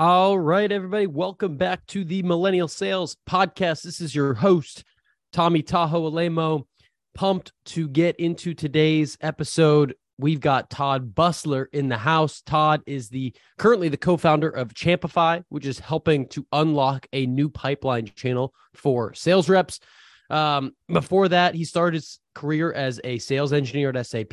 All right, everybody, welcome back to the Millennial Sales Podcast. This is your host, Tommy Tahoe Alaimo. Pumped to get into today's episode. We've got Todd Busler in the house. Todd is the currently the co-founder of Champify, which is helping to unlock a new pipeline channel for sales reps. Um, before that, he started his career as a sales engineer at SAP,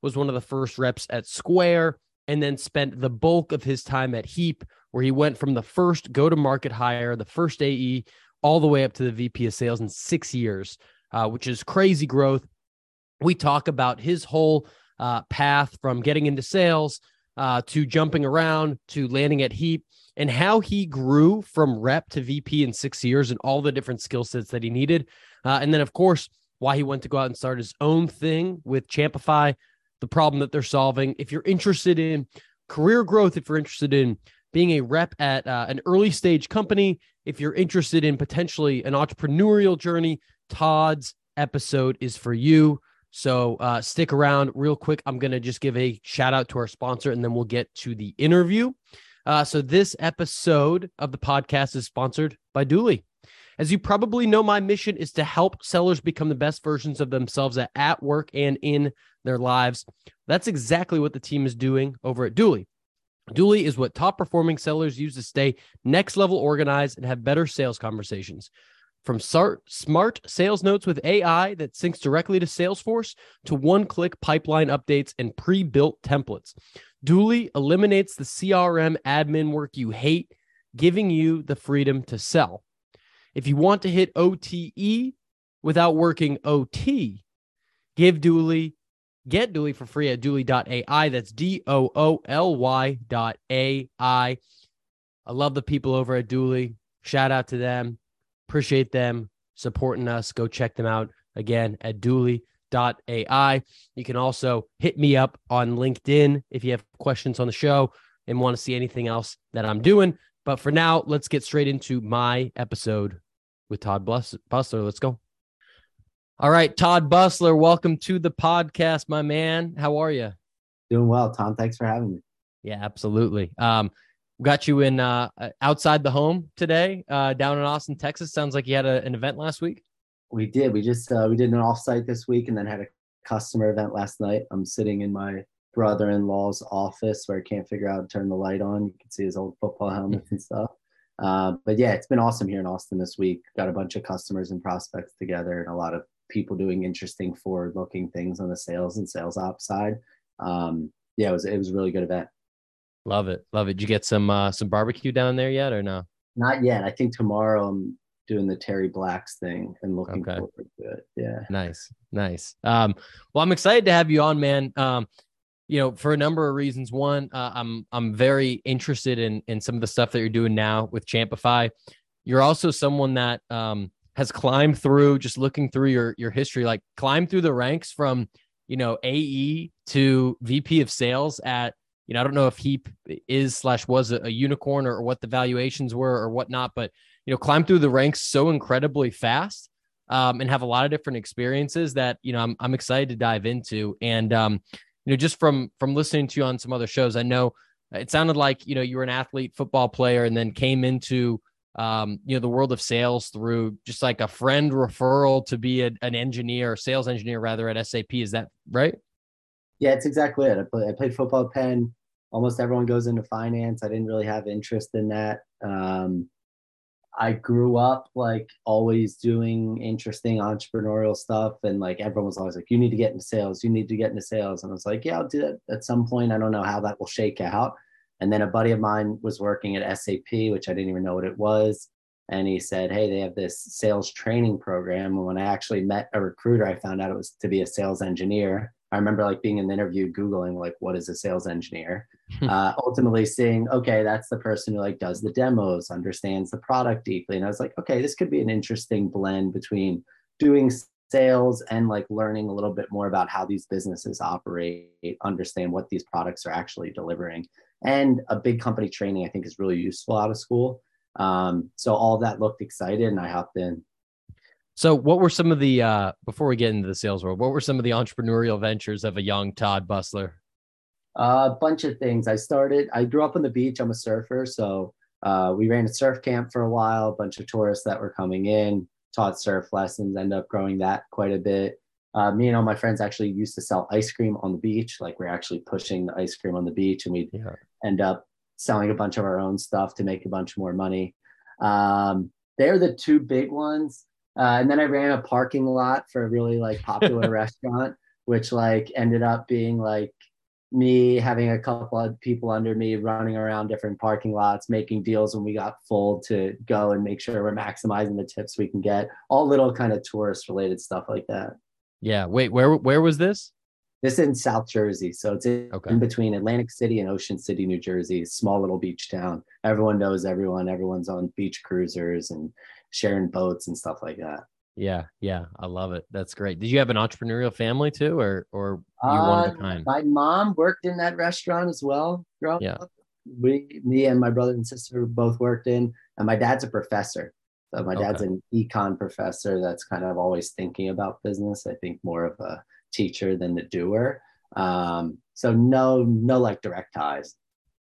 was one of the first reps at Square and then spent the bulk of his time at Heap, where he went from the first go to market hire, the first AE, all the way up to the VP of sales in six years, uh, which is crazy growth. We talk about his whole uh, path from getting into sales uh, to jumping around to landing at Heap and how he grew from rep to VP in six years and all the different skill sets that he needed. Uh, and then, of course, why he went to go out and start his own thing with Champify, the problem that they're solving. If you're interested in career growth, if you're interested in being a rep at uh, an early stage company, if you're interested in potentially an entrepreneurial journey, Todd's episode is for you. So uh, stick around real quick. I'm going to just give a shout out to our sponsor and then we'll get to the interview. Uh, so, this episode of the podcast is sponsored by Dooly. As you probably know, my mission is to help sellers become the best versions of themselves at, at work and in their lives. That's exactly what the team is doing over at Dooly. Dooly is what top performing sellers use to stay next level organized and have better sales conversations. From smart sales notes with AI that syncs directly to Salesforce to one click pipeline updates and pre built templates, Dooly eliminates the CRM admin work you hate, giving you the freedom to sell. If you want to hit OTE without working OT, give Dooly, Get Dooly for free at dooly.ai. That's D O O L Y dot A I. I love the people over at Dooly. Shout out to them. Appreciate them supporting us. Go check them out again at dooly.ai. You can also hit me up on LinkedIn if you have questions on the show and want to see anything else that I'm doing. But for now, let's get straight into my episode with Todd Busler. Let's go. All right, Todd Busler, welcome to the podcast, my man. How are you? Doing well, Tom. Thanks for having me. Yeah, absolutely. Um, got you in uh, outside the home today, uh, down in Austin, Texas. Sounds like you had a, an event last week. We did. We just uh, we did an offsite this week, and then had a customer event last night. I'm sitting in my brother-in-law's office where I can't figure out how to turn the light on. You can see his old football helmets and stuff. Uh, but yeah, it's been awesome here in Austin this week. Got a bunch of customers and prospects together, and a lot of people doing interesting forward looking things on the sales and sales ops side. Um, yeah, it was it was a really good event. Love it, love it. Did you get some uh, some barbecue down there yet, or no? Not yet. I think tomorrow I'm doing the Terry Blacks thing and looking okay. forward to it. Yeah. Nice, nice. Um, well, I'm excited to have you on, man. Um, you know, for a number of reasons. One, uh, I'm I'm very interested in in some of the stuff that you're doing now with Champify. You're also someone that um, has climbed through just looking through your your history like climbed through the ranks from you know ae to vp of sales at you know i don't know if he is slash was a, a unicorn or, or, what the valuations were or whatnot but you know climb through the ranks so incredibly fast um, and have a lot of different experiences that you know i'm, I'm excited to dive into and um, you know just from from listening to you on some other shows i know it sounded like you know you were an athlete football player and then came into um, you know, the world of sales through just like a friend referral to be a, an engineer, sales engineer rather at SAP. Is that right? Yeah, it's exactly it. I, play, I played football at Penn. Almost everyone goes into finance. I didn't really have interest in that. Um, I grew up like always doing interesting entrepreneurial stuff, and like everyone was always like, "You need to get into sales. You need to get into sales." And I was like, "Yeah, I'll do that at some point. I don't know how that will shake out." And then a buddy of mine was working at SAP, which I didn't even know what it was. And he said, Hey, they have this sales training program. And when I actually met a recruiter, I found out it was to be a sales engineer. I remember like being in the interview, Googling like, what is a sales engineer? Uh, ultimately seeing, okay, that's the person who like does the demos, understands the product deeply. And I was like, okay, this could be an interesting blend between doing sales and like learning a little bit more about how these businesses operate, understand what these products are actually delivering. And a big company training i think is really useful out of school. Um, so all that looked excited and i hopped in. So what were some of the uh, before we get into the sales world what were some of the entrepreneurial ventures of a young todd busler A bunch of things. I started, I grew up on the beach. I'm a surfer. So uh, we ran a surf camp for a while, a bunch of tourists that were coming in, taught surf lessons, ended up growing that quite a bit. Uh, me and all my friends actually used to sell ice cream on the beach. Like we're actually pushing the ice cream on the beach and we'd yeah. end up selling a bunch of our own stuff to make a bunch more money. Um, they're the two big ones. Uh, and then I ran a parking lot for a really like popular restaurant, which like ended up being like me having a couple of people under me running around different parking lots, making deals when we got full to go and make sure we're maximizing the tips we can get. All little kind of tourist related stuff like that. Yeah. Wait, where where was this? This is in South Jersey. So it's in, okay. in between Atlantic City and Ocean City, New Jersey. Small little beach town. Everyone knows everyone. Everyone's on beach cruisers and sharing boats and stuff like that. Yeah, yeah, I love it. That's great. Did you have an entrepreneurial family too, or or you uh, one of a kind? My mom worked in that restaurant as well. Growing yeah. up. We, me and my brother and sister both worked in, and my dad's a professor. So my dad's okay. an econ professor that's kind of always thinking about business. I think more of a teacher than the doer. Um, so no, no like direct ties.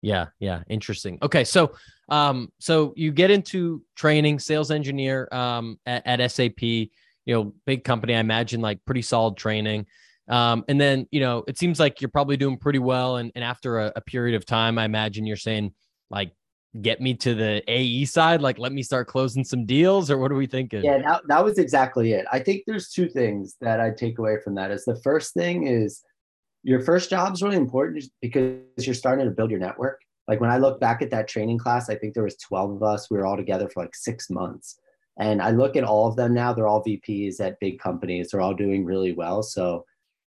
Yeah, yeah, interesting. Okay, so um, so you get into training, sales engineer um, at, at SAP. You know, big company. I imagine like pretty solid training. Um, and then you know, it seems like you're probably doing pretty well. And and after a, a period of time, I imagine you're saying like, get me to the AE side. Like, let me start closing some deals, or what are we thinking? Yeah, that, that was exactly it. I think there's two things that I take away from that. Is the first thing is your first job is really important because you're starting to build your network like when I look back at that training class, I think there was 12 of us. We were all together for like six months. And I look at all of them now, they're all VPs at big companies. They're all doing really well. So,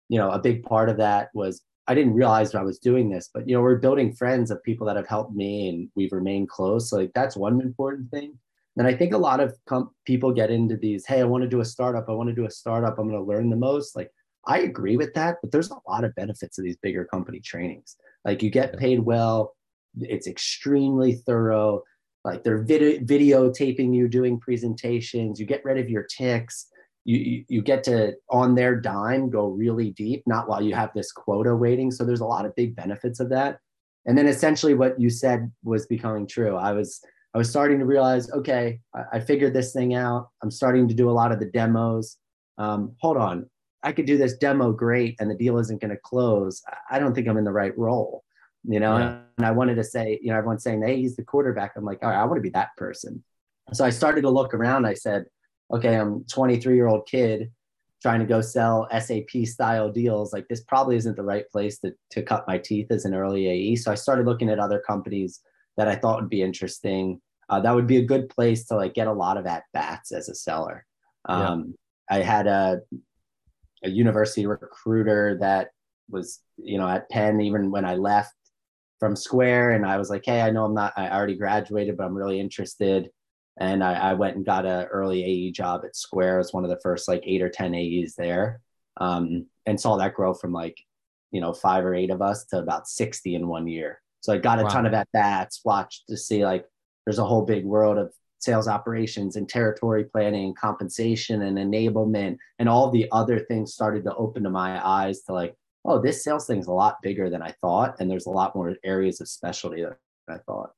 you know, a big part of that was I didn't realize I was doing this, but you know, we're building friends of people that have helped me and we've remained close. So like that's one important thing. And I think a lot of com- people get into these, hey, I want to do a startup. I want to do a startup. I'm going to learn the most. Like I agree with that, but there's a lot of benefits of these bigger company trainings. Like you get paid well, it's extremely thorough. Like they're video videotaping you doing presentations. You get rid of your tics. You, you, you get to on their dime go really deep, not while you have this quota waiting. So there's a lot of big benefits of that. And then essentially what you said was becoming true. I was I was starting to realize, okay, I, I figured this thing out. I'm starting to do a lot of the demos. Um, hold on, I could do this demo great, and the deal isn't going to close. I don't think I'm in the right role you know? Yeah. and i wanted to say you know everyone's saying hey he's the quarterback. I'm like all right i want to be that person. So i started to look around. I said okay i'm 23 year old kid trying to go sell sap style deals. Like this probably isn't the right place to, to cut my teeth as an early ae so i started looking at other companies that i thought would be interesting. Uh, that would be a good place to like get a lot of at bats as a seller. Um, yeah. i had a, a university recruiter that was you know at penn even when i left from Square, and I was like, hey, I know I'm not, I already graduated, but I'm really interested. And I, I went and got an early AE job at Square. as one of the first like eight or ten AEs there, um, and saw that grow from like you know five or eight of us to about sixty in one year. So I got a wow. ton of at bats, watched to see like there's a whole big world of sales operations and territory planning, compensation and enablement, and all the other things started to open to my eyes to like oh, this sales thing is a lot bigger than I thought, and there's a lot more areas of specialty than I thought.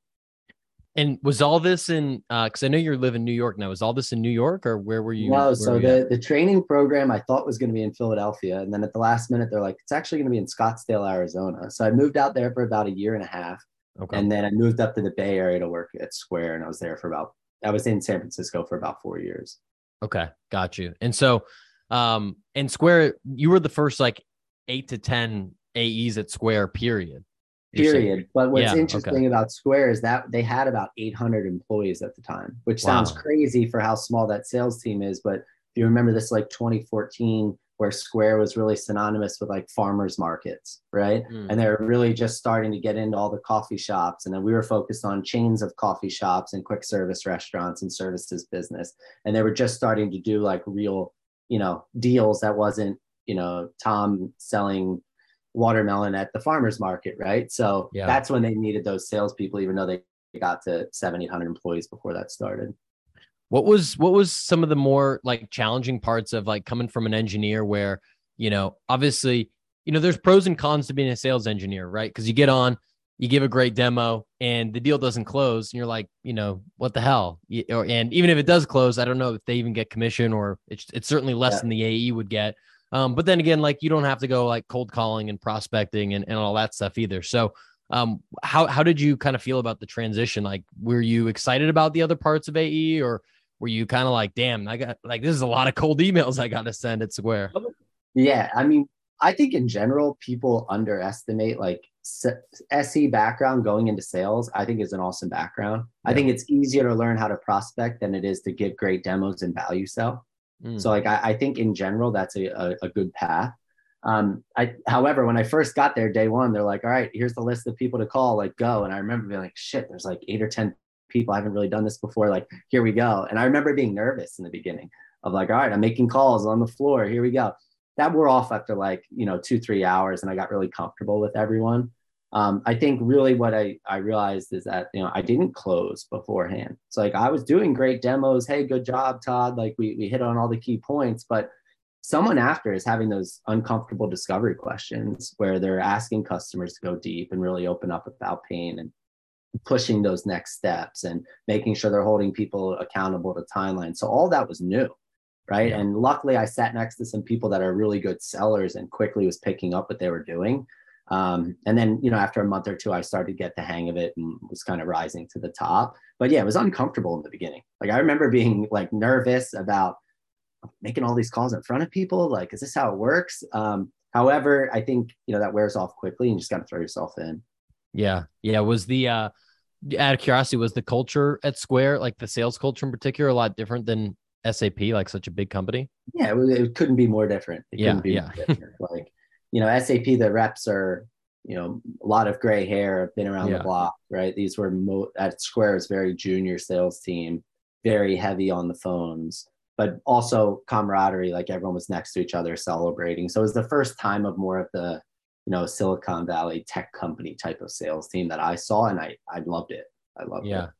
And was all this in? Because uh, I know you live in New York now. Was all this in New York, or where were you? No, so the the training program I thought was going to be in Philadelphia, and then at the last minute they're like, it's actually going to be in Scottsdale, Arizona. So I moved out there for about a year and a half, okay. and then I moved up to the Bay Area to work at Square, and I was there for about. I was in San Francisco for about four years. Okay, got you. And so, um, and Square, you were the first like eight to 10 AEs at Square, period. Period. But what's yeah, interesting okay. about Square is that they had about 800 employees at the time, which sounds crazy for how small that sales team is. But if you remember this, like 2014, where Square was really synonymous with like farmers markets, right? Mm. And they're really just starting to get into all the coffee shops. And then we were focused on chains of coffee shops and quick service restaurants and services business. And they were just starting to do like real, you know, deals that wasn't you know Tom selling watermelon at the farmers market, right? So yeah. that's when they needed those salespeople, even though they got to 700 employees before that started. What was what was some of the more like challenging parts of like coming from an engineer where you know obviously you know, there's pros and cons to being a sales engineer, right? Because you get on, you give a great demo, and the deal doesn't close, and you're like, you know, what the hell? and even if it does close, I don't know if they even get commission, or it's it's certainly less yeah. than the AE would get. Um, but then again, like you don't have to go like cold calling and prospecting and, and all that stuff either. So um, how how did you kind of feel about the transition? Like, were you excited about the other parts of AE, or were you kind of like, damn, I got like this is a lot of cold emails I got to send at Square? Yeah, I mean, I think in general, people underestimate like SE background going into sales. I think is an awesome background. Yeah. I think it's easier to learn how to prospect than it is to give great demos and value sell. Mm. So like I, I, think in general that's a, a, a good path. Um, I, however, when I first got there day one, they're like, all right, here's the list of people to call, like go. And I remember being like, shit, there's like eight or 10 people. I haven't really done this before. Like, here we go. And I remember being nervous in the beginning of like, all right, I'm making calls on the floor. Here we go. That wore off after like, you know, two, three hours. And I got really comfortable with everyone. Um, I think really what I, I realized is that, you know, I didn't close beforehand. So like I was doing great demos. Hey, good job, Todd. Like we, we hit on all the key points, but someone after is having those uncomfortable discovery questions where they're asking customers to go deep and really open up about pain and pushing those next steps and making sure they're holding people accountable to timelines. So all that was new, right? Yeah. And luckily, I sat next to some people that are really good sellers and quickly was picking up what they were doing. Um, and then, you know, after a month or two, I started to get the hang of it and was kind of rising to the top. But yeah, it was uncomfortable in the beginning. Like I remember being like nervous about making all these calls in front of people? Like, is this how it works? Um, however, I think you know that wears off quickly, and you just got to throw yourself in. Yeah, yeah. Was the uh, out of curiosity, was the culture at Square, like the sales culture in particular, a lot different than SAP, like such a big company? Yeah, it, couldn't be more different. It yeah, yeah. like, you know, SAP, the reps are, you know, a lot of gray hair, have been around yeah. the block, right? These were mo- at Square, is very junior sales team, very heavy on the phones but also camaraderie like everyone was next to each other celebrating so it was the first time of more of the you know silicon valley tech company type of sales team that i saw and i i loved it. I loved yeah. it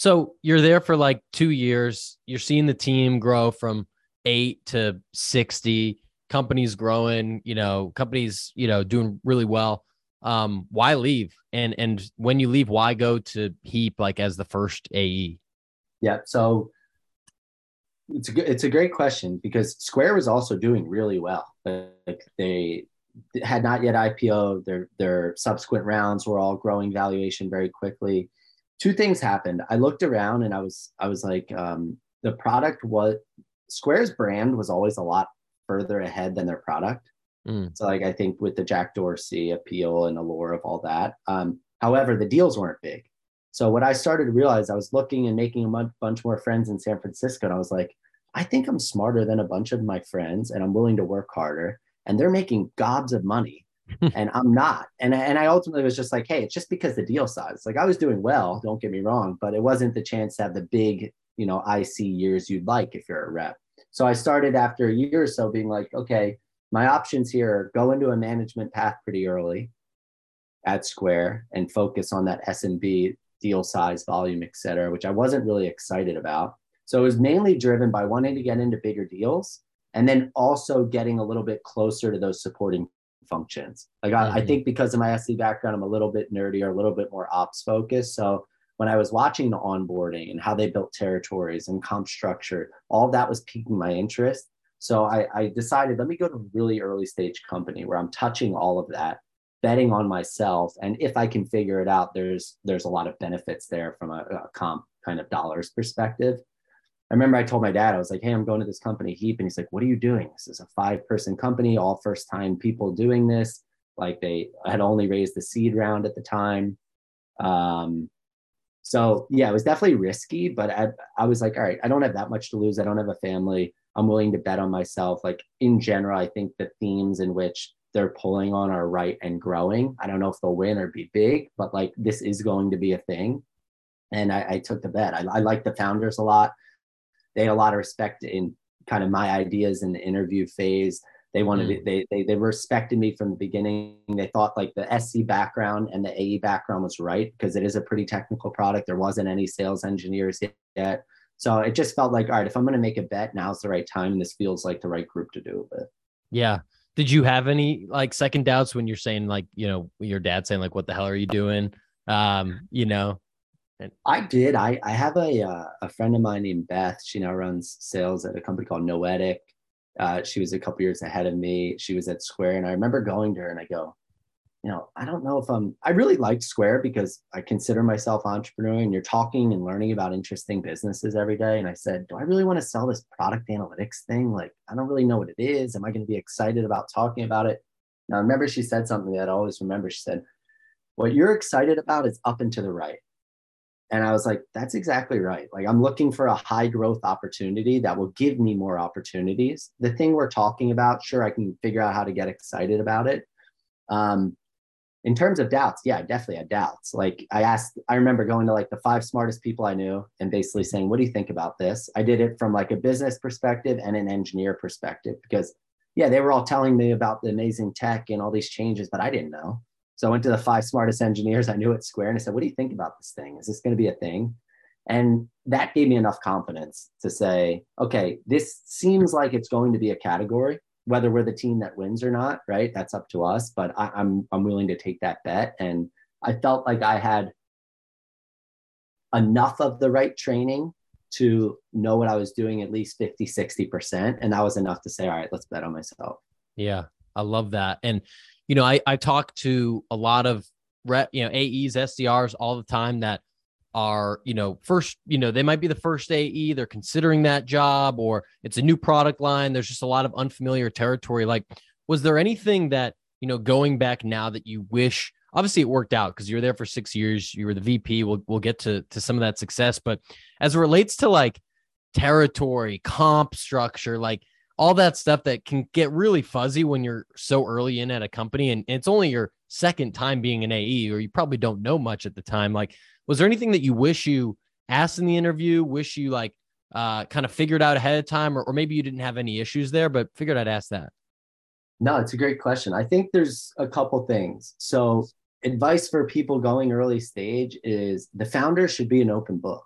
so you're there for like two years. You're seeing the team grow from eight to 60 companies growing you know companies you know doing really well. Um why leave? And and when you leave why go to heap like as the first ae yeah so it's a good, it's a great question because Square was also doing really well. Like they had not yet IPO. Their their subsequent rounds were all growing valuation very quickly. Two things happened. I looked around and I was I was like, um, the product was Square's brand was always a lot further ahead than their product. Mm. So like I think with the Jack Dorsey appeal and allure of all that. Um, however, the deals weren't big. So what I started to realize, I was looking and making a bunch more friends in San Francisco, and I was like, I think I'm smarter than a bunch of my friends, and I'm willing to work harder, and they're making gobs of money, and I'm not. And and I ultimately was just like, hey, it's just because the deal size. Like I was doing well, don't get me wrong, but it wasn't the chance to have the big, you know, IC years you'd like if you're a rep. So I started after a year or so being like, okay, my options here are go into a management path pretty early at Square and focus on that SMB deal size, volume, et cetera, which I wasn't really excited about. So it was mainly driven by wanting to get into bigger deals and then also getting a little bit closer to those supporting functions. Like mm-hmm. I, I, mm-hmm. think because of my SC background, I'm a little bit nerdier, a little bit more ops focused. So when I was watching the onboarding and how they built territories and comp structure, all that was piquing my interest. So I, I decided let me go to a really early stage company where I'm touching all of that betting on myself and if i can figure it out there's there's a lot of benefits there from a, a, comp kind of dollars perspective i remember i told my dad i was like hey i'm going to this company heap and he's like what are you doing this is a five person company all first time people doing this like they had only raised the seed round at the time um, so yeah it was definitely risky but I, I was like all right i don't have that much to lose i don't have a family i'm willing to bet on myself like in general i think the themes in which they're pulling on are right and growing. I don't know if they'll win or be big, but like this is going to be a thing. And I, I took the bet. I, I like the founders a lot. They had a lot of respect in kind of my ideas in the interview phase. They wanted mm. they, they they respected me from the beginning. They thought like the SC background and the AE background was right because it is a pretty technical product. There wasn't any sales engineers yet. So it just felt like, all right, if I'm going to make a bet, now's the right time. And this feels like the right group to do it with. Yeah. Did you have any like second doubts when you're saying like, you know, your dad saying like, what the hell are you doing? Um, you know, I did. I, I have a uh, a friend of mine named Beth. She now runs sales at a company called Noetic. Uh, she was a couple years ahead of me. She was at Square, and I remember going to her and I go, you know, I don't know if I'm. I really liked Square because I consider myself entrepreneur, and you're talking and learning about interesting businesses every day. And I said, do I really want to sell this product analytics thing? Like, I don't really know what it is. Am I going to be excited about talking about it? Now, I remember she said something that I always remember. She said, "What you're excited about is up and to the right." And I was like, that's exactly right. Like, I'm looking for a high growth opportunity that will give me more opportunities. The thing we're talking about, sure, I can figure out how to get excited about it. Um, in terms of doubts, yeah, I definitely had doubts. Like, I asked, I remember going to like the five smartest people I knew and basically saying, what do you think about this? I did it from like a business perspective and an engineer perspective because, yeah, they were all telling me about the amazing tech and all these changes, but I didn't know. So I went to the five smartest engineers I knew at Square and I said, What do you think about this thing? Is this going to be a thing? And that gave me enough confidence to say, okay, this seems like it's going to be a category, whether we're the team that wins or not, right? That's up to us. But I, I'm I'm willing to take that bet. And I felt like I had enough of the right training to know what I was doing at least 50, 60%. And that was enough to say, all right, let's bet on myself. Yeah, I love that. And you know, I, I talk to a lot of rep, you know, AEs, SDRs all the time that are, you know, first, you know, they might be the first AE, they're considering that job, or it's a new product line. There's just a lot of unfamiliar territory. Like, was there anything that, you know, going back now that you wish obviously it worked out because you were there for six years, you were the VP. We'll we'll get to to some of that success. But as it relates to like territory, comp structure, like all that stuff that can get really fuzzy when you're so early in at a company and it's only your second time being an AE or you probably don't know much at the time. Like, was there anything that you wish you asked in the interview, wish you like uh, kind of figured out ahead of time, or, or maybe you didn't have any issues there, but figured I'd ask that? No, it's a great question. I think there's a couple things. So, advice for people going early stage is the founder should be an open book.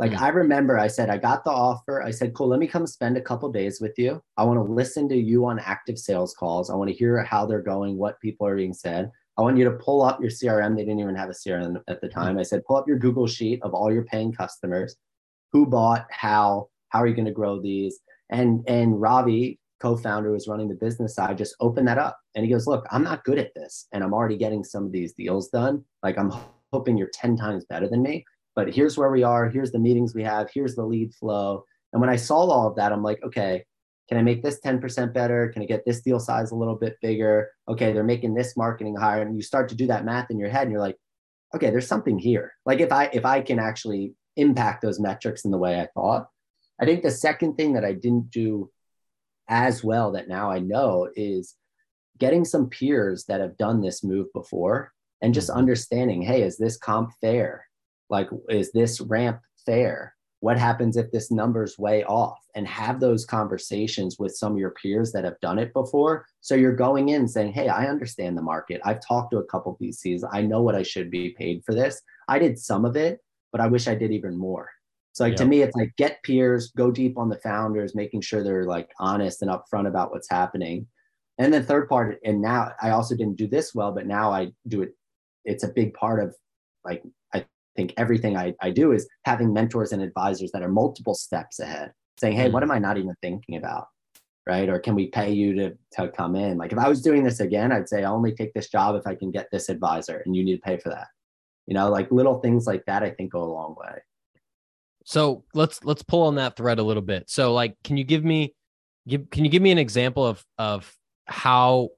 Like mm. I remember I said, I got the offer. I said, cool, let me come spend a couple days with you. I want to listen to you on active sales calls. I want to hear how they're going, what people are being said. I want you to pull up your CRM. They didn't even have a CRM at the hmm. time. I said, pull up your Google sheet of all your paying customers, who bought, how, how are you going to grow these? And and Ravi, co-founder, was running the business side, just opened that up. And he goes, Look, I'm not good at this. And I'm already getting some of these deals done. Like I'm hoping you're 10 times better than me but here's where we are. Here's the meetings we have. Here's the lead flow. And when I saw all of that, I'm like, okay, can I make this 10% better? Can I get this deal size a little bit bigger? Okay, they're making this marketing higher. And you start to do that math in your head and you're like, okay, there's something here. Like if I if I can actually impact those metrics in the way I thought. I think the second thing that I didn't do as well that now I know is getting some peers that have done this move before and just mm-hmm. understanding, hey, is this comp fair? Like is this ramp fair? What happens if this number's way off? And have those conversations with some of your peers that have done it before. So you're going in saying hey i understand the market. I've talked to a couple vcs. I know what i should be paid for this. I did some of it but i wish i did even more. So like yep. to me it's like get peers go deep on the founders making sure they're like honest and upfront about what's happening. And then third part and now i also didn't do this well but now i do it it's a big part of like think everything I, I do is having mentors and advisors that are multiple steps ahead, saying, Hey, what mm. am I not even thinking about? Right. Or can we pay you to, to come in? Like if I was doing this again, I'd say I only take this job if I can get this advisor and you need to pay for that. You know, like little things like that, I think go a long way. So let's let's pull on that thread a little bit. So like can you give me give can you give me an example of of how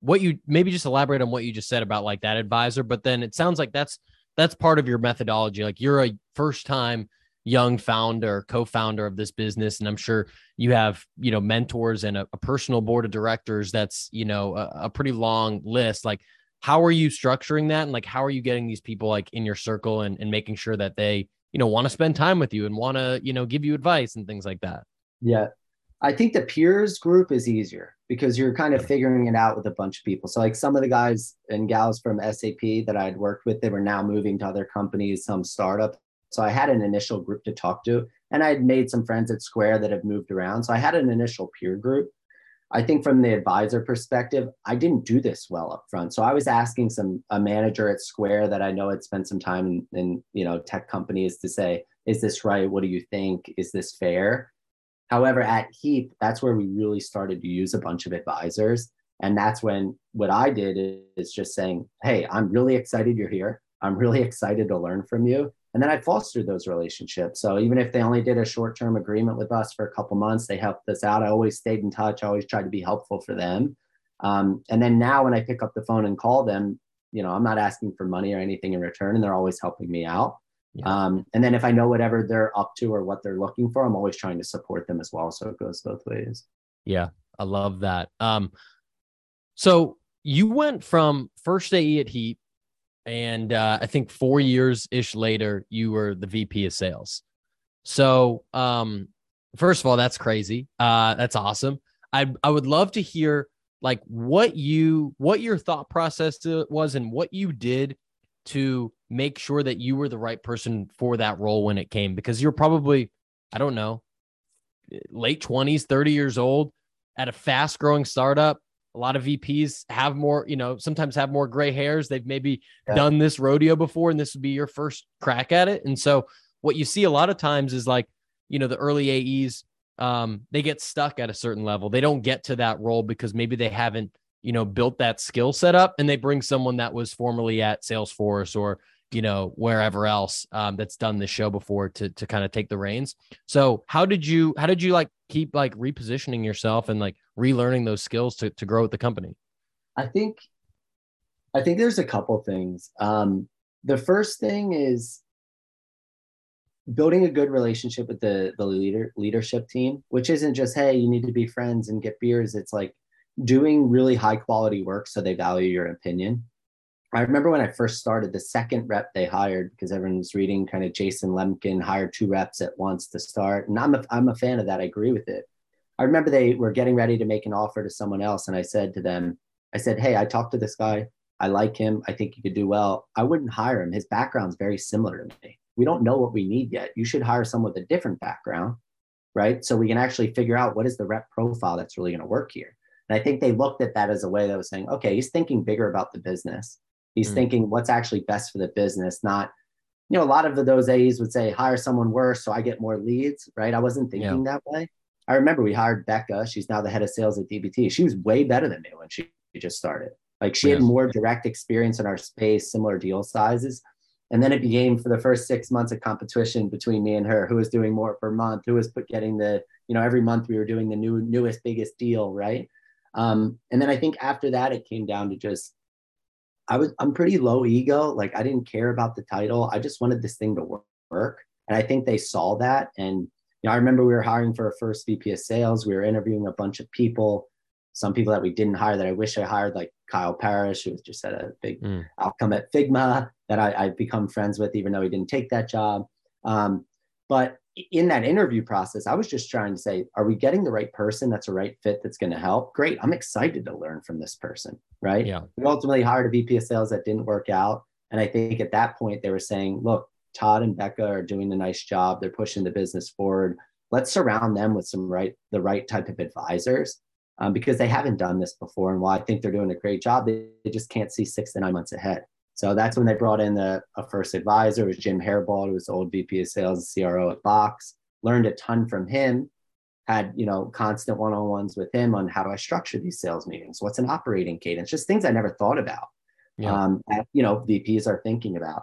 what you maybe just elaborate on what you just said about like that advisor, but then it sounds like that's that's part of your methodology. Like you're a first time young founder, co-founder of this business, and I'm sure you have you know mentors and a, a personal board of directors. That's you know a, a pretty long list. Like how are you structuring that, and like how are you getting these people like in your circle and and making sure that they you know want to spend time with you and want to you know give you advice and things like that. Yeah, I think the peers group is easier because you're kind of figuring it out with a bunch of people. So like some of the guys and gals from SAP that I'd worked with, they were now moving to other companies, some startup. So I had an initial group to talk to, and I had made some friends at Square that have moved around. So I had an initial peer group. I think from the advisor perspective, I didn't do this well up front. So I was asking some a manager at Square that I know had spent some time in, in you know tech companies to say, is this right? What do you think? Is this fair? However, at Heap, that's where we really started to use a bunch of advisors. And that's when what I did is just saying, Hey, I'm really excited you're here. I'm really excited to learn from you. And then I fostered those relationships. So even if they only did a short term agreement with us for a couple months, they helped us out. I always stayed in touch. I always tried to be helpful for them. Um, and then now when I pick up the phone and call them, you know, I'm not asking for money or anything in return, and they're always helping me out. Yeah. Um, and then if I know whatever they're up to or what they're looking for, I'm always trying to support them as well. So it goes both ways. Yeah, I love that. Um, so you went from first AE at Heap, and uh, I think four years ish later, you were the VP of Sales. So, um, first of all, that's crazy. Uh, that's awesome. I I would love to hear like what you what your thought process was and what you did to make sure that you were the right person for that role when it came because you're probably I don't know late 20s, 30 years old at a fast growing startup. A lot of VPs have more, you know, sometimes have more gray hairs. They've maybe yeah. done this rodeo before and this would be your first crack at it. And so what you see a lot of times is like, you know, the early AEs, um, they get stuck at a certain level. They don't get to that role because maybe they haven't, you know, built that skill set up and they bring someone that was formerly at Salesforce or, you know, wherever else um, that's done this show before to to kind of take the reins. So how did you how did you like keep like repositioning yourself and like relearning those skills to to grow with the company? I think I think there's a couple things. Um, the first thing is building a good relationship with the the leader leadership team, which isn't just hey, you need to be friends and get beers. It's like doing really high quality work so they value your opinion. I remember when I first started, the second rep they hired, because everyone was reading kind of Jason Lemkin hired two reps at once to start. And I'm a, I'm a fan of that. I agree with it. I remember they were getting ready to make an offer to someone else. And I said to them, I said, Hey, I talked to this guy. I like him. I think he could do well. I wouldn't hire him. His background's very similar to me. We don't know what we need yet. You should hire someone with a different background, right? So we can actually figure out what is the rep profile that's really going to work here. And I think they looked at that as a way that was saying, okay, he's thinking bigger about the business He's mm. thinking what's actually best for the business, not, you know, a lot of those A's would say hire someone worse so I get more leads, right? I wasn't thinking yeah. that way. I remember we hired Becca. She's now the head of sales at DBT. She was way better than me when she just started. Like she had more direct experience in our space, similar deal sizes. And then it became for the first six months of competition between me and her, who was doing more per month, who was put getting the, you know, every month we were doing the new newest, biggest deal, right? Um, and then I think after that it came down to just I was I'm pretty low ego. Like I didn't care about the title. I just wanted this thing to work. And I think they saw that. And you know, I remember we were hiring for a first VP of sales. We were interviewing a bunch of people, some people that we didn't hire that I wish I hired, like Kyle Parrish, who was just at a big mm. outcome at Figma that I, I've become friends with, even though he didn't take that job. Um, but in that interview process, I was just trying to say, are we getting the right person that's a right fit that's going to help? Great. I'm excited to learn from this person. Right. Yeah. We ultimately hired a VP of sales that didn't work out. And I think at that point, they were saying, look, Todd and Becca are doing a nice job. They're pushing the business forward. Let's surround them with some right, the right type of advisors um, because they haven't done this before. And while I think they're doing a great job, they, they just can't see six to nine months ahead. So that's when they brought in the a first advisor, was Jim Herbold, who was the old VP of sales and CRO at Box. Learned a ton from him. Had you know constant one-on-ones with him on how do I structure these sales meetings? What's an operating cadence? Just things I never thought about. Yeah. Um, that, you know, VPs are thinking about.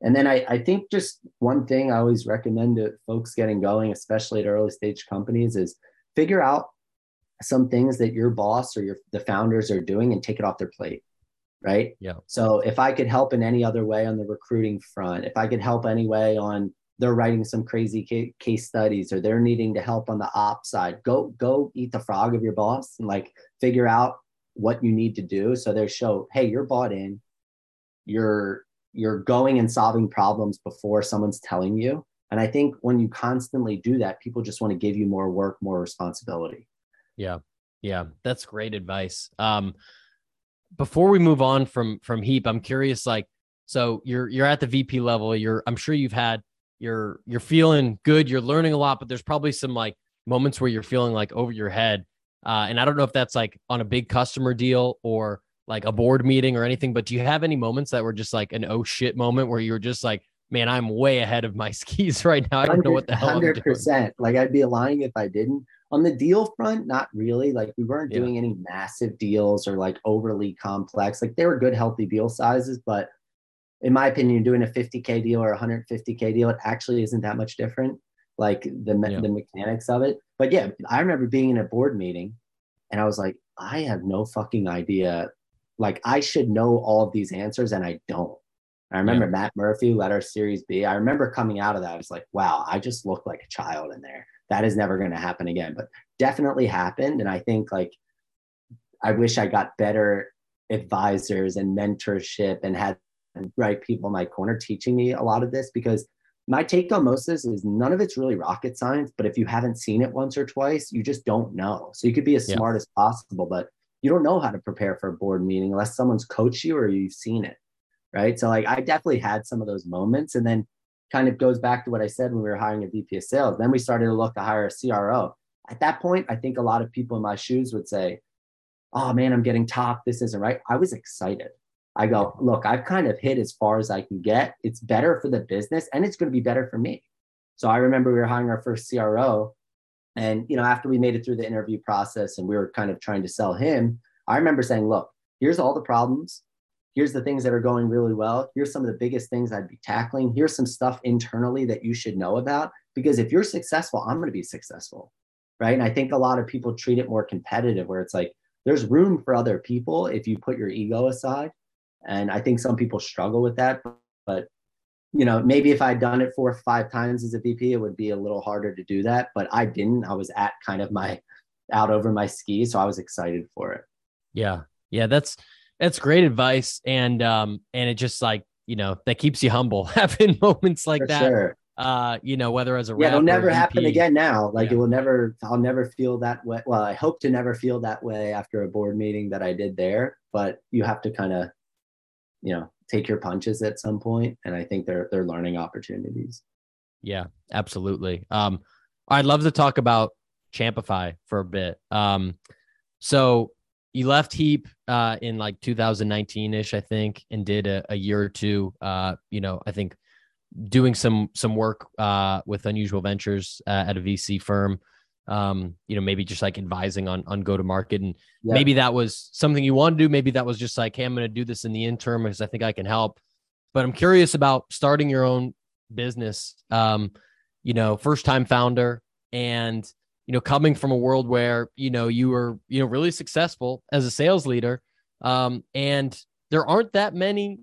And then I, I think just one thing I always recommend to folks getting going, especially at early stage companies, is figure out some things that your boss or your the founders are doing and take it off their plate right? Yeah. So if I could help in any other way on the recruiting front, if I could help anyway on they're writing some crazy case studies or they're needing to help on the op side, go go eat the frog of your boss and like figure out what you need to do. So they show, hey, you're bought in, you're you're going and solving problems before someone's telling you. And I think when you constantly do that, people just want to give you more work, more responsibility. Yeah. Yeah. That's great advice. Um, before we move on from from Heap, I'm curious. Like, so you're you're at the VP level. You're I'm sure you've had you're you're feeling good. You're learning a lot, but there's probably some like moments where you're feeling like over your head. Uh, and I don't know if that's like on a big customer deal or like a board meeting or anything, but do you have any moments that were just like an oh shit moment where you were just like, man, I'm way ahead of my skis right now. I don't know what the hell. Hundred percent. Like I'd be lying if I didn't. On the deal front, not really. Like we weren't doing any massive deals or like overly complex. Like they were good, healthy deal sizes, but in my opinion, doing a 50k deal or 150k deal, it actually isn't that much different. Like the yeah. the mechanics of it. But yeah, I remember being in a board meeting, and I was like, I have no fucking idea. Like I should know all of these answers, and I don't. I remember yeah. Matt Murphy led our Series B. I remember coming out of that. I was like, wow, I just looked like a child in there. That is never going to happen again, but definitely happened. And I think like I wish I got better advisors and mentorship and had right people in my corner teaching me a lot of this because my take on most of this is none of it's really rocket science, but if you haven't seen it once or twice, you just don't know. So you could be as yeah. smart as possible, but you don't know how to prepare for a board meeting unless someone's coached you or you've seen it right? So like I definitely had some of those moments, and then kind of goes back to what I said when we were hiring a VP of sales. Then we started to look to hire a CRO. At that point, I think a lot of people in my shoes would say, "Oh man, I'm getting top. This isn't right." I was excited. I go, look, I've kind of hit as far as I can get. It's better for the business, and it's going to be better for me. So I remember we were hiring our first CRO, and you know, after we made it through the interview process and we were kind of trying to sell him, I remember saying, "Look, here's all the problems here's the things that are going really well. Here's some of the biggest things I'd be tackling. Here's some stuff internally that you should know about. Because if you're successful, I'm going to be successful. Right. And I think a lot of people treat it more competitive, where it's like there's room for other people if you put your ego aside. And I think some people struggle with that. But, you know, maybe if I'd done it four or five times as a VP, it would be a little harder to do that. But I didn't. I was at kind of my out over my skis. So I was excited for it. Yeah. Yeah. That's, that's great advice, and um, and it just like you know that keeps you humble having moments like For that. Sure. Uh, you know, whether as a yeah, it'll never happen again now. Like yeah. it will never. I'll never feel that way. Well, I hope to never feel that way after a board meeting that I did there. But you have to kind of, you know, take your punches at some point, and I think they're they're learning opportunities. Yeah, absolutely. Um, I'd love to talk about Champify for a bit. Um, so you left Heap uh, in like 2019 ish, I think, and did a, a year or two. Uh, you know, I think doing some some work uh, with Unusual Ventures uh, at a VC firm. Um, you know, maybe just like advising on on go to market, and yeah. maybe that was something you want to do. Maybe that was just like, hey, I'm going to do this in the interim because I think I can help. But I'm curious about starting your own business. Um, you know, first time founder, and you know, coming from a world where, you know, you were, you know, really successful as a sales leader. Um, and there aren't that many,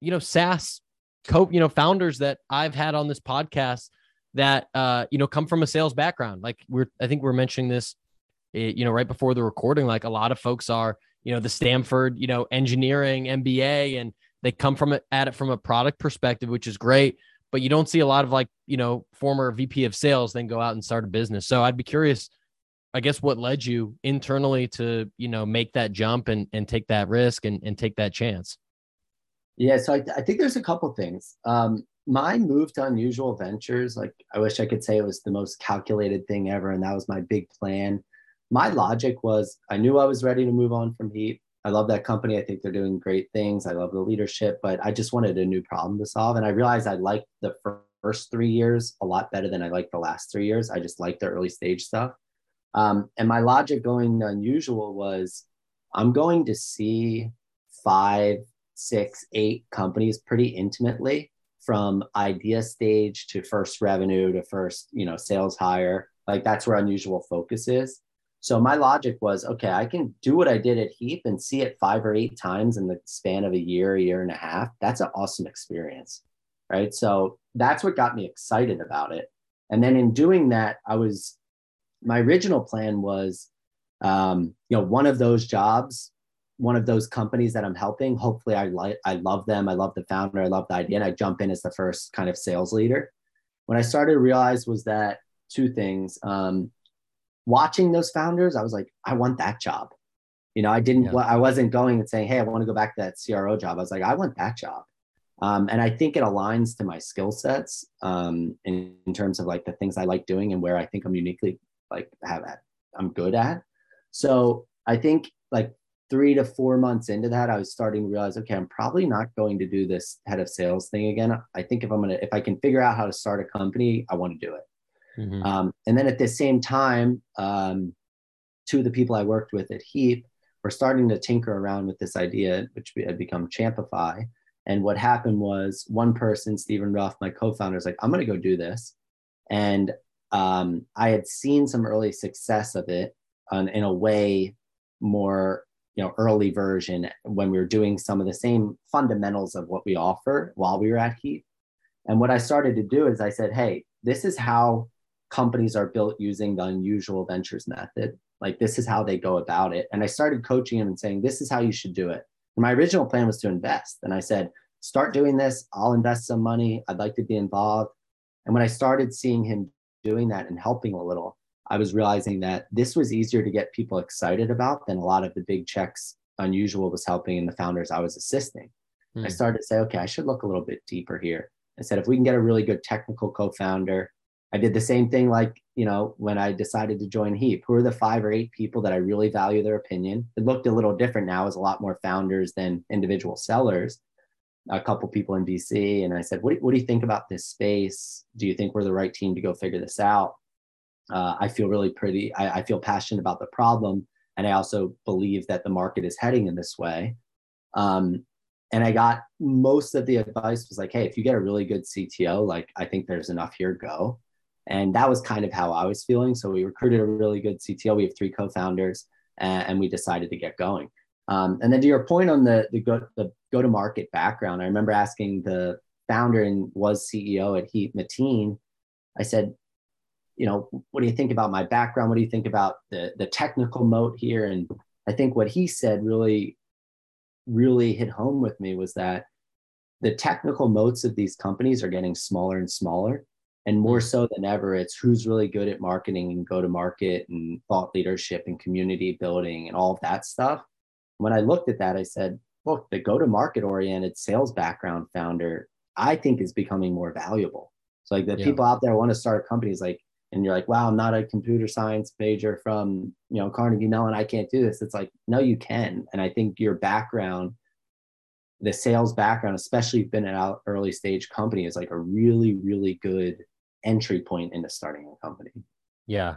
you know, SaaS co, you know, founders that I've had on this podcast that, uh, you know, come from a sales background. Like we're, I think we're mentioning this, eh, you know, right before the recording, like a lot of folks are, you know, the Stanford, you know, engineering MBA, and they come from it at it from a product perspective, which is great but you don't see a lot of like, you know, former VP of sales then go out and start a business. So I'd be curious, I guess, what led you internally to, you know, make that jump and, and take that risk and, and take that chance? Yeah, so I, I think there's a couple things. Um, my move to Unusual Ventures, like I wish I could say it was the most calculated thing ever, and that was my big plan. My logic was I knew I was ready to move on from Heap. I love that company. I think they're doing great things. I love the leadership, but I just wanted a new problem to solve. And I realized I liked the first three years a lot better than I liked the last three years. I just liked the early stage stuff. Um, and my logic going unusual was I'm going to see five, six, eight companies pretty intimately from idea stage to first revenue to first, you know, sales hire. Like that's where unusual focus is. So my logic was, okay, I can do what I did at Heap and see it five or eight times in the span of a year, a year and a half. That's an awesome experience. Right. So that's what got me excited about it. And then in doing that, I was, my original plan was, um, you know, one of those jobs, one of those companies that I'm helping, hopefully I like, I love them. I love the founder. I love the idea. And I jump in as the first kind of sales leader. What I started to realize was that two things. Um, watching those founders, I was like, I want that job. You know, I didn't, yeah. I wasn't going and saying, Hey, I want to go back to that CRO job. I was like, I want that job. Um, and I think it aligns to my skill sets um, in, in, terms of like the things I like doing and where I think I'm uniquely like have at, I'm good at. So I think like three to four months into that, I was starting to realize, okay, I'm probably not going to do this head of sales thing again. I think if I'm gonna, if I can figure out how to start a company, I want to do it. Mm-hmm. Um, and then at the same time, um, two of the people I worked with at Heap were starting to tinker around with this idea, which had become Champify. And what happened was one person, Stephen Ruff, my co-founder, is like, I'm going to go do this. And um, I had seen some early success of it on, in a way more, you know, early version when we were doing some of the same fundamentals of what we offer while we were at Heap. And what I started to do is I said, hey, this is how companies are built using the unusual ventures method. Like this is how they go about it. And I started coaching him and saying, this is how you should do it. And my original plan was to invest. And I said, start doing this. I'll invest some money. I'd like to be involved. And when I started seeing him doing that and helping a little, I was realizing that this was easier to get people excited about than a lot of the big checks Unusual was helping and the founders I was assisting. Hmm. I started to say, okay, I should look a little bit deeper here. I said, if we can get a really good technical co founder, I did the same thing like, you know, when I decided to join Heap. Who are the five or eight people that I really value their opinion? It looked a little different now as a lot more founders than individual sellers. A couple people in VC. And I said, what, what do you think about this space? Do you think we're the right team to go figure this out? Uh, I feel really pretty, I, I feel passionate about the problem. And I also believe that the market is heading in this way. Um, and I got most of the advice was like, hey, if you get a really good CTO, like I think there's enough here, go. And that was kind of how I was feeling. So we recruited a really good CTO. We have three co-founders, and, and we decided to get going. Um, and then to your point on the the go the go to market background, I remember asking the founder and was CEO at Heap Mateen. I said, you know, what do you think about my background? What do you think about the the technical moat here? And I think what he said really, really hit home with me was that the technical moats of these companies are getting smaller and smaller and more mm. so than ever it's who's really good at marketing and go to market and thought leadership and community building and all of that stuff when i looked at that i said look the go to market oriented sales background founder i think is becoming more valuable so like the yeah. people out there want to start companies like and you're like wow i'm not a computer science major from you know carnegie mellon i can't do this it's like no you can and i think your background the sales background especially if you've been at an early stage company is like a really really good entry point into starting a company. Yeah.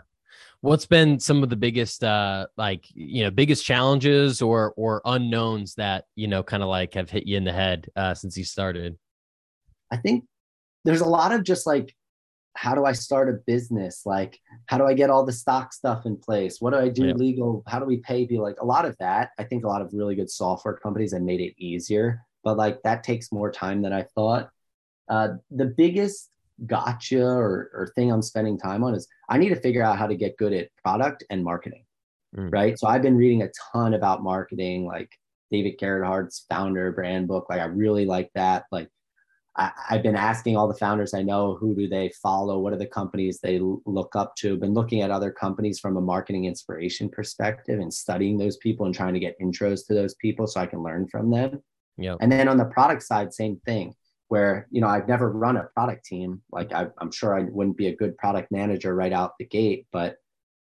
What's been some of the biggest uh like you know biggest challenges or or unknowns that you know kind of like have hit you in the head uh since you started? I think there's a lot of just like how do I start a business? Like, how do I get all the stock stuff in place? What do I do legal? How do we pay people? Like, a lot of that. I think a lot of really good software companies have made it easier, but like that takes more time than I thought. Uh, the biggest gotcha or, or thing I'm spending time on is I need to figure out how to get good at product and marketing. Mm. Right. So I've been reading a ton about marketing, like David Gerhardt's founder brand book. Like I really like that. Like I, have been asking all the founders I know who do they follow? What are the companies they look up to? Been looking at other companies from a marketing inspiration perspective and studying those people and trying to get intros to those people so I can learn from them. Yeah. And then on the product side, same thing where you know I've never run a product team. Like I, am sure I wouldn't be a good product manager right out the gate, but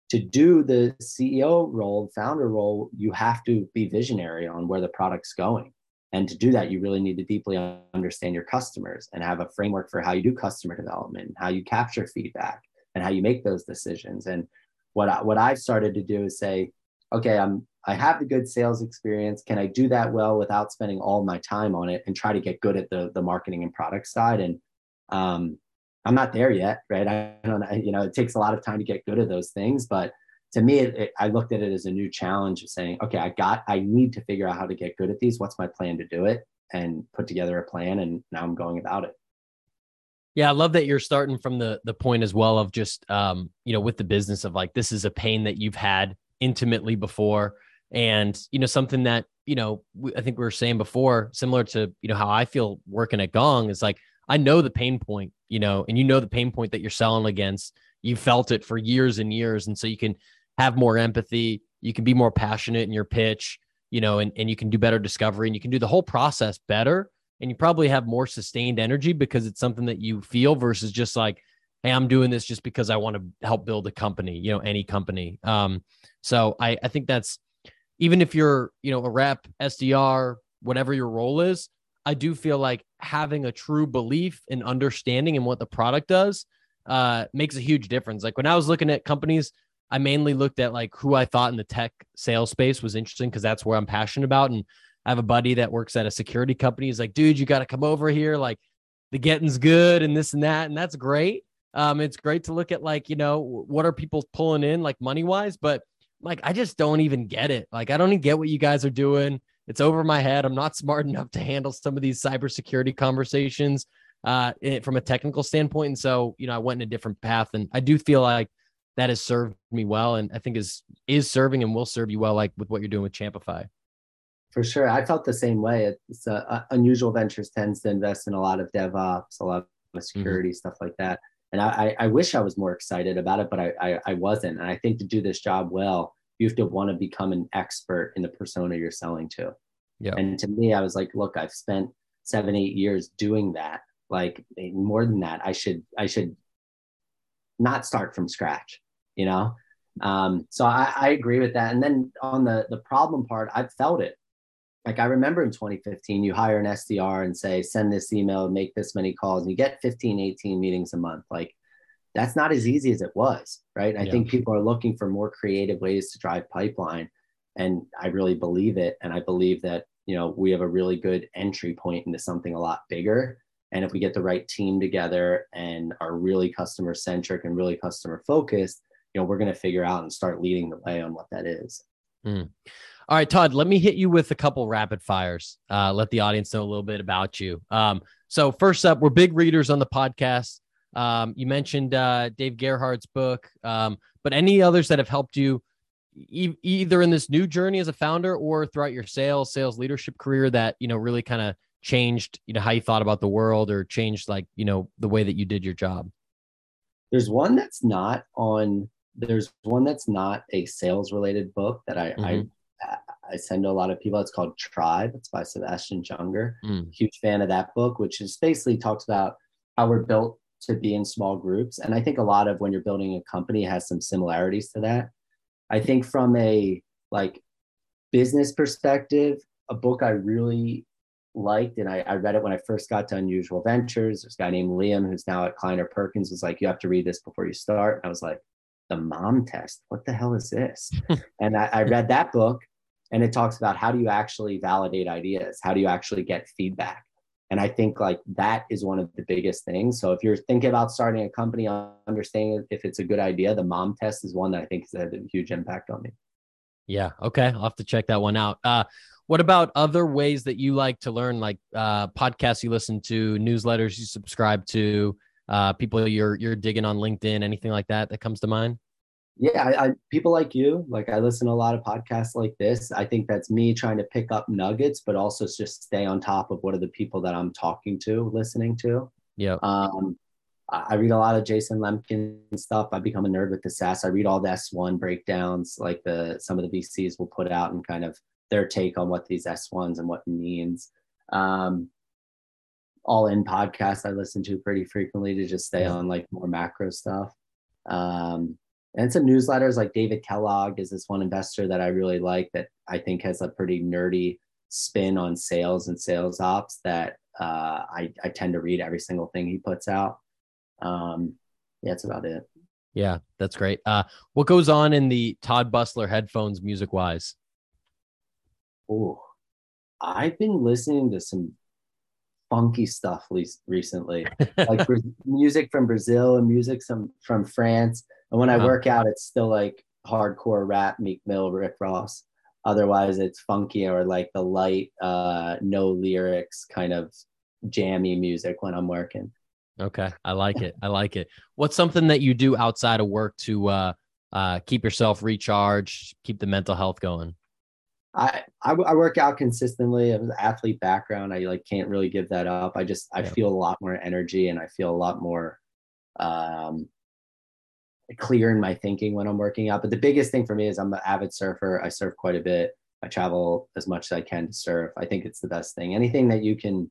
to do the CEO role, founder role, you have to be visionary on where the product's going. And to do that, you really need to deeply understand your customers and have a framework for how you do customer development, how you capture feedback, and how you make those decisions. And what I, what I've started to do is say, okay, I'm I have the good sales experience. Can I do that well without spending all my time on it and try to get good at the the marketing and product side? And um, I'm not there yet, right? I don't, you know, it takes a lot of time to get good at those things, but to me, it, it, I looked at it as a new challenge of saying, okay, I got, I need to figure out how to get good at these. What's my plan to do it? And put together a plan, and now I'm going about it. Yeah, I love that you're starting from the the point as well of just um, you know, with the business of like this is a pain that you've had intimately before and you know something that you know i think we were saying before similar to you know how i feel working at gong is like i know the pain point you know and you know the pain point that you're selling against. You felt it for years and years. And so you can have more empathy you can be more passionate in your pitch you know and, and you can do better discovery and you can do the whole process better. And you probably have more sustained energy because it's something that you feel versus just like hey, I'm doing this just because I want to help build a company, you know, any company. Um, so I, I think that's even if you're, you know, a rep, SDR, whatever your role is, I do feel like having a true belief and understanding in what the product does uh, makes a huge difference. Like when I was looking at companies, I mainly looked at like who I thought in the tech sales space was interesting because that's where I'm passionate about. And I have a buddy that works at a security company. He's like, dude, you got to come over here. Like the getting's good and this and that. And that's great. Um, it's great to look at like, you know, what are people pulling in like money wise, but like, I just don't even get it. Like, I don't even get what you guys are doing. It's over my head. I'm not smart enough to handle some of these cybersecurity conversations uh, from a technical standpoint. And so, you know, I went in a different path and I do feel like that has served me well. And I think is, is serving and will serve you well, like with what you're doing with Champify. For sure. I felt the same way. It's uh, unusual ventures tends to invest in a lot of DevOps, a lot of security, mm-hmm. stuff like that and I, I wish I was more excited about it, but I, I, I wasn't. And I think to do this job well, you have to want to become an expert in the persona you're selling to. Yeah. And to me, I was like, look, I've spent seven, eight years doing that. Like more than that, I should, I should not start from scratch, you know? Um, so I, I agree with that. And then on the the problem part, I've felt it like I remember in 2015, you hire an SDR and say, send this email, make this many calls, and you get 15, 18 meetings a month. Like that's not as easy as it was, right? I think people are looking for more creative ways to drive pipeline. And I really believe it. And I believe that, you know, we have a really good entry point into something a lot bigger. And if we get the right team together and are really customer centric and really customer focused, you know, we're going to figure out and start leading the way on what that is. Mm. All right, Todd, let me hit you with a couple rapid fires. Uh, let the audience know a little bit about you. Um, so, first up, we're big readers on the podcast. Um, you mentioned uh, Dave Gerhardt's book, um, but any others that have helped you e- either in this new journey as a founder or throughout your sales, sales leadership career that, you know, really kind of changed, you know, how you thought about the world or changed like, you know, the way that you did your job? There's one that's not on, there's one that's not a sales related book that I, mm-hmm. I I send to a lot of people. It's called Tribe. It's by Sebastian Junger. Mm. Huge fan of that book, which is basically talks about how we're built to be in small groups. And I think a lot of when you're building a company has some similarities to that. I think from a like business perspective, a book I really liked, and I, I read it when I first got to Unusual Ventures. There's a guy named Liam who's now at Kleiner Perkins was like, you have to read this before you start. And I was like, the mom test. What the hell is this? and I, I read that book and it talks about how do you actually validate ideas? How do you actually get feedback? And i think like that is one of the biggest things. So if you're thinking about starting a company understanding if it's a good idea the mom test is one that i think has had a huge impact on me. Yeah. Okay. I'll have to check that one out. Uh, what about other ways that you like to learn like uh, podcasts you listen to newsletters you subscribe to uh, people you're you're digging on linkedin anything like that that comes to mind yeah I, I, people like you like i listen to a lot of podcasts like this i think that's me trying to pick up nuggets but also just stay on top of what are the people that i'm talking to listening to yeah um I read a lot of Jason Lemkin stuff. I become a nerd with the SaaS. I read all the S1 breakdowns, like the some of the VCs will put out and kind of their take on what these S1s and what it means. Um, all in podcasts I listen to pretty frequently to just stay yeah. on like more macro stuff. Um, and some newsletters like David Kellogg is this one investor that I really like that I think has a pretty nerdy spin on sales and sales ops that uh, I, I tend to read every single thing he puts out. Um, yeah, that's about it. Yeah, that's great. Uh, what goes on in the Todd Busler headphones music wise? Oh, I've been listening to some funky stuff recently, like music from Brazil and music some from France. And when uh-huh. I work out, it's still like hardcore rap, Meek Mill, Rick Ross. Otherwise, it's funky or like the light, uh, no lyrics kind of jammy music when I'm working. Okay, I like it. I like it. What's something that you do outside of work to uh, uh, keep yourself recharged, keep the mental health going? I, I, I work out consistently. I have an athlete background. I like can't really give that up. I just I yeah. feel a lot more energy and I feel a lot more um, clear in my thinking when I'm working out. But the biggest thing for me is I'm an avid surfer. I surf quite a bit. I travel as much as I can to surf. I think it's the best thing. Anything that you can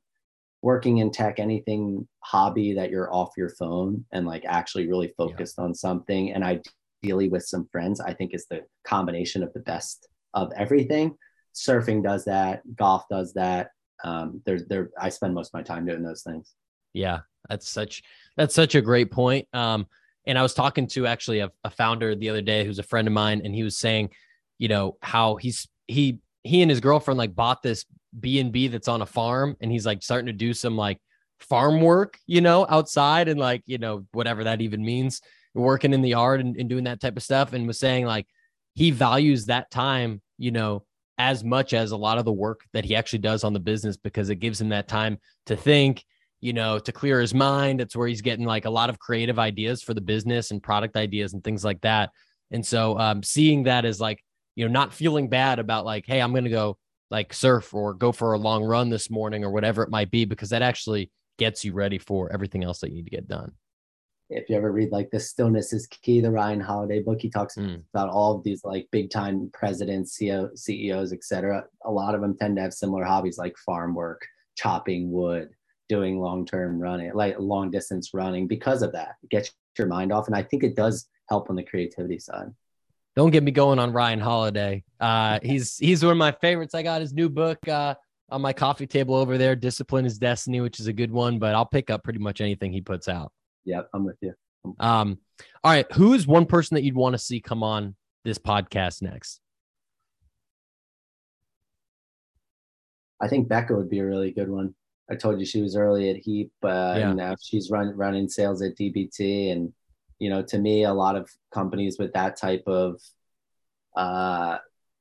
working in tech, anything hobby that you're off your phone and like actually really focused yeah. on something and ideally with some friends, I think is the combination of the best of everything. Surfing does that, golf does that. Um, there's there I spend most of my time doing those things. Yeah, that's such that's such a great point. Um, and I was talking to actually a, a founder the other day who's a friend of mine, and he was saying, you know, how he's he he and his girlfriend like bought this B and B that's on a farm, and he's like starting to do some like farm work, you know, outside and like you know whatever that even means, working in the yard and, and doing that type of stuff, and was saying like he values that time, you know, as much as a lot of the work that he actually does on the business because it gives him that time to think you know, to clear his mind. It's where he's getting like a lot of creative ideas for the business and product ideas and things like that. And so um, seeing that as like, you know, not feeling bad about like, hey, I'm going to go like surf or go for a long run this morning or whatever it might be, because that actually gets you ready for everything else that you need to get done. If you ever read like the stillness is key, the Ryan Holiday book, he talks mm. about all of these like big time presidents, CEO, CEOs, etc. A lot of them tend to have similar hobbies like farm work, chopping wood, doing long term running, like long distance running, because of that. It gets your mind off, and I think it does help on the creativity side. Don't get me going on Ryan Holiday. Uh, he's he's one of my favorites. I got his new book uh, on my coffee table over there, "Discipline Is Destiny," which is a good one. But I'll pick up pretty much anything he puts out. Yep, I'm with you. Um, all right, who is one person that you'd want to see come on this podcast next? I think Becca would be a really good one. I told you she was early at Heap, uh, yeah. and now she's run, running sales at DBT. And you know, to me, a lot of companies with that type of, uh,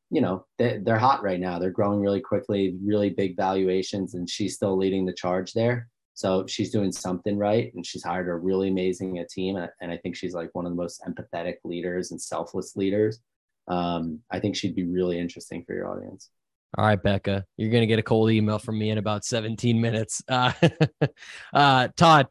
you know, they, they're hot right now. They're growing really quickly, really big valuations, and she's still leading the charge there. So she's doing something right, and she's hired a really amazing a team. And I think she's like one of the most empathetic leaders and selfless leaders. Um, I think she'd be really interesting for your audience. All right, Becca, you're going to get a cold email from me in about 17 minutes. Uh, uh, Todd,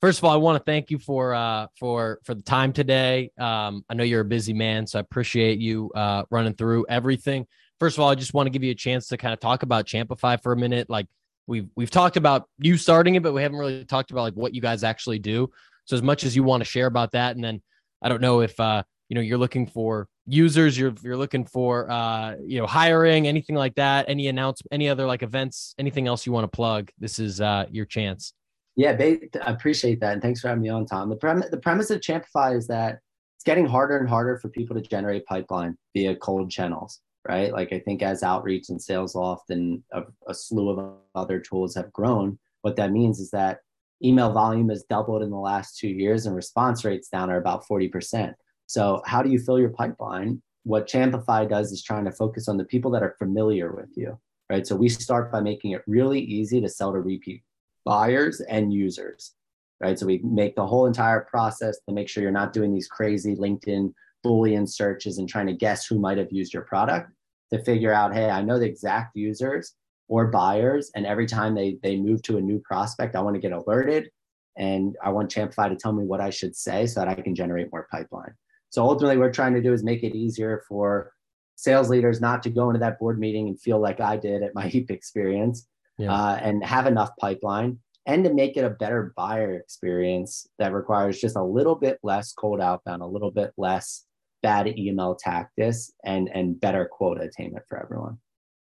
first of all, I want to thank you for uh, for for the time today. Um, I know you're a busy man, so I appreciate you uh, running through everything. First of all, I just want to give you a chance to kind of talk about Champify for a minute. Like we've we've talked about you starting it, but we haven't really talked about like what you guys actually do. So as much as you want to share about that, and then I don't know if uh, you know you're looking for users you're you're looking for uh you know hiring anything like that any announce any other like events anything else you want to plug this is uh your chance. Yeah I appreciate that and thanks for having me on tom. The premise the premise of champify is that it's getting harder and harder for people to generate pipeline via cold channels right? Like i think as outreach and Salesloft and a, a slew of other tools have grown what that means is that email volume has doubled in the last two years and response rates down are about 40% so, how do you fill your pipeline? What Champify does is trying to focus on the people that are familiar with you, right? So, we start by making it really easy to sell to repeat buyers and users, right? So, we make the whole entire process to make sure you're not doing these crazy LinkedIn Boolean searches and trying to guess who might have used your product to figure out, hey, I know the exact users or buyers, and every time they they move to a new prospect, I want to get alerted and I want Champify to tell me what I should say so that I can generate more pipeline. So ultimately, what we're trying to do is make it easier for sales leaders not to go into that board meeting and feel like I did at my Heap experience yeah. uh, and have enough pipeline and to make it a better buyer experience that requires just a little bit less cold outbound, a little bit less bad email tactics and and better quota attainment for everyone.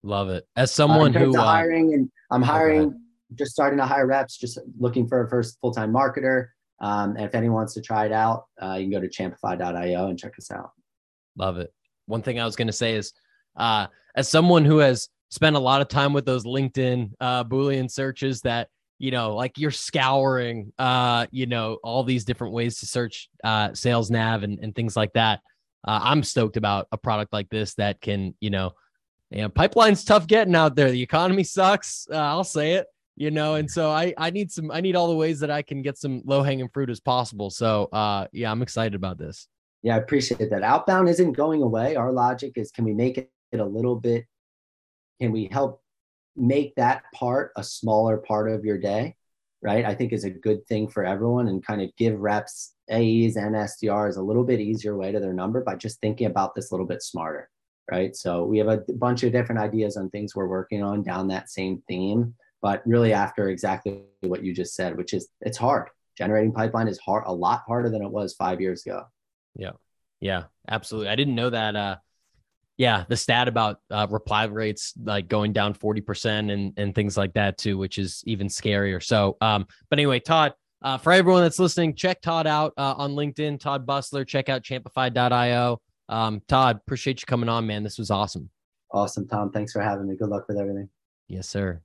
Love it. As someone uh, who uh, hiring and I'm hiring, just starting to hire reps, just looking for a first full time marketer. Um, and if anyone wants to try it out, uh, you can go to champify.io and check us out. Love it. One thing I was going to say is, uh, as someone who has spent a lot of time with those LinkedIn uh, Boolean searches that, you know, like you're scouring, uh, you know, all these different ways to search uh, sales nav and, and things like that. Uh, I'm stoked about a product like this that can, you know, you know, pipeline's tough getting out there. The economy sucks. Uh, I'll say it you know and so i i need some i need all the ways that i can get some low hanging fruit as possible. So uh yeah i'm excited about this. Yeah i appreciate that. Outbound isn't going away. Our logic is can we make it a little bit can we help make that part a smaller part of your day right? I think is a good thing for everyone and kind of give reps aes and sdrs a little bit easier way to their number by just thinking about this a little bit smarter right? So we have a bunch of different ideas on things we're working on down that same theme but really after exactly what you just said, which is it's hard. Generating pipeline is hard, a lot harder than it was five years ago. Yeah. Yeah, absolutely. I didn't know that. Uh, yeah, the stat about uh, reply rates like going down 40% and, and things like that too, which is even scarier. So, um, but anyway, Todd, uh, for everyone that's listening, check Todd out uh, on LinkedIn, Todd Busler. Check out champify.io. Um, Todd, appreciate you coming on, man. This was awesome. Awesome, Tom. Thanks for having me. Good luck with everything. Yes, sir.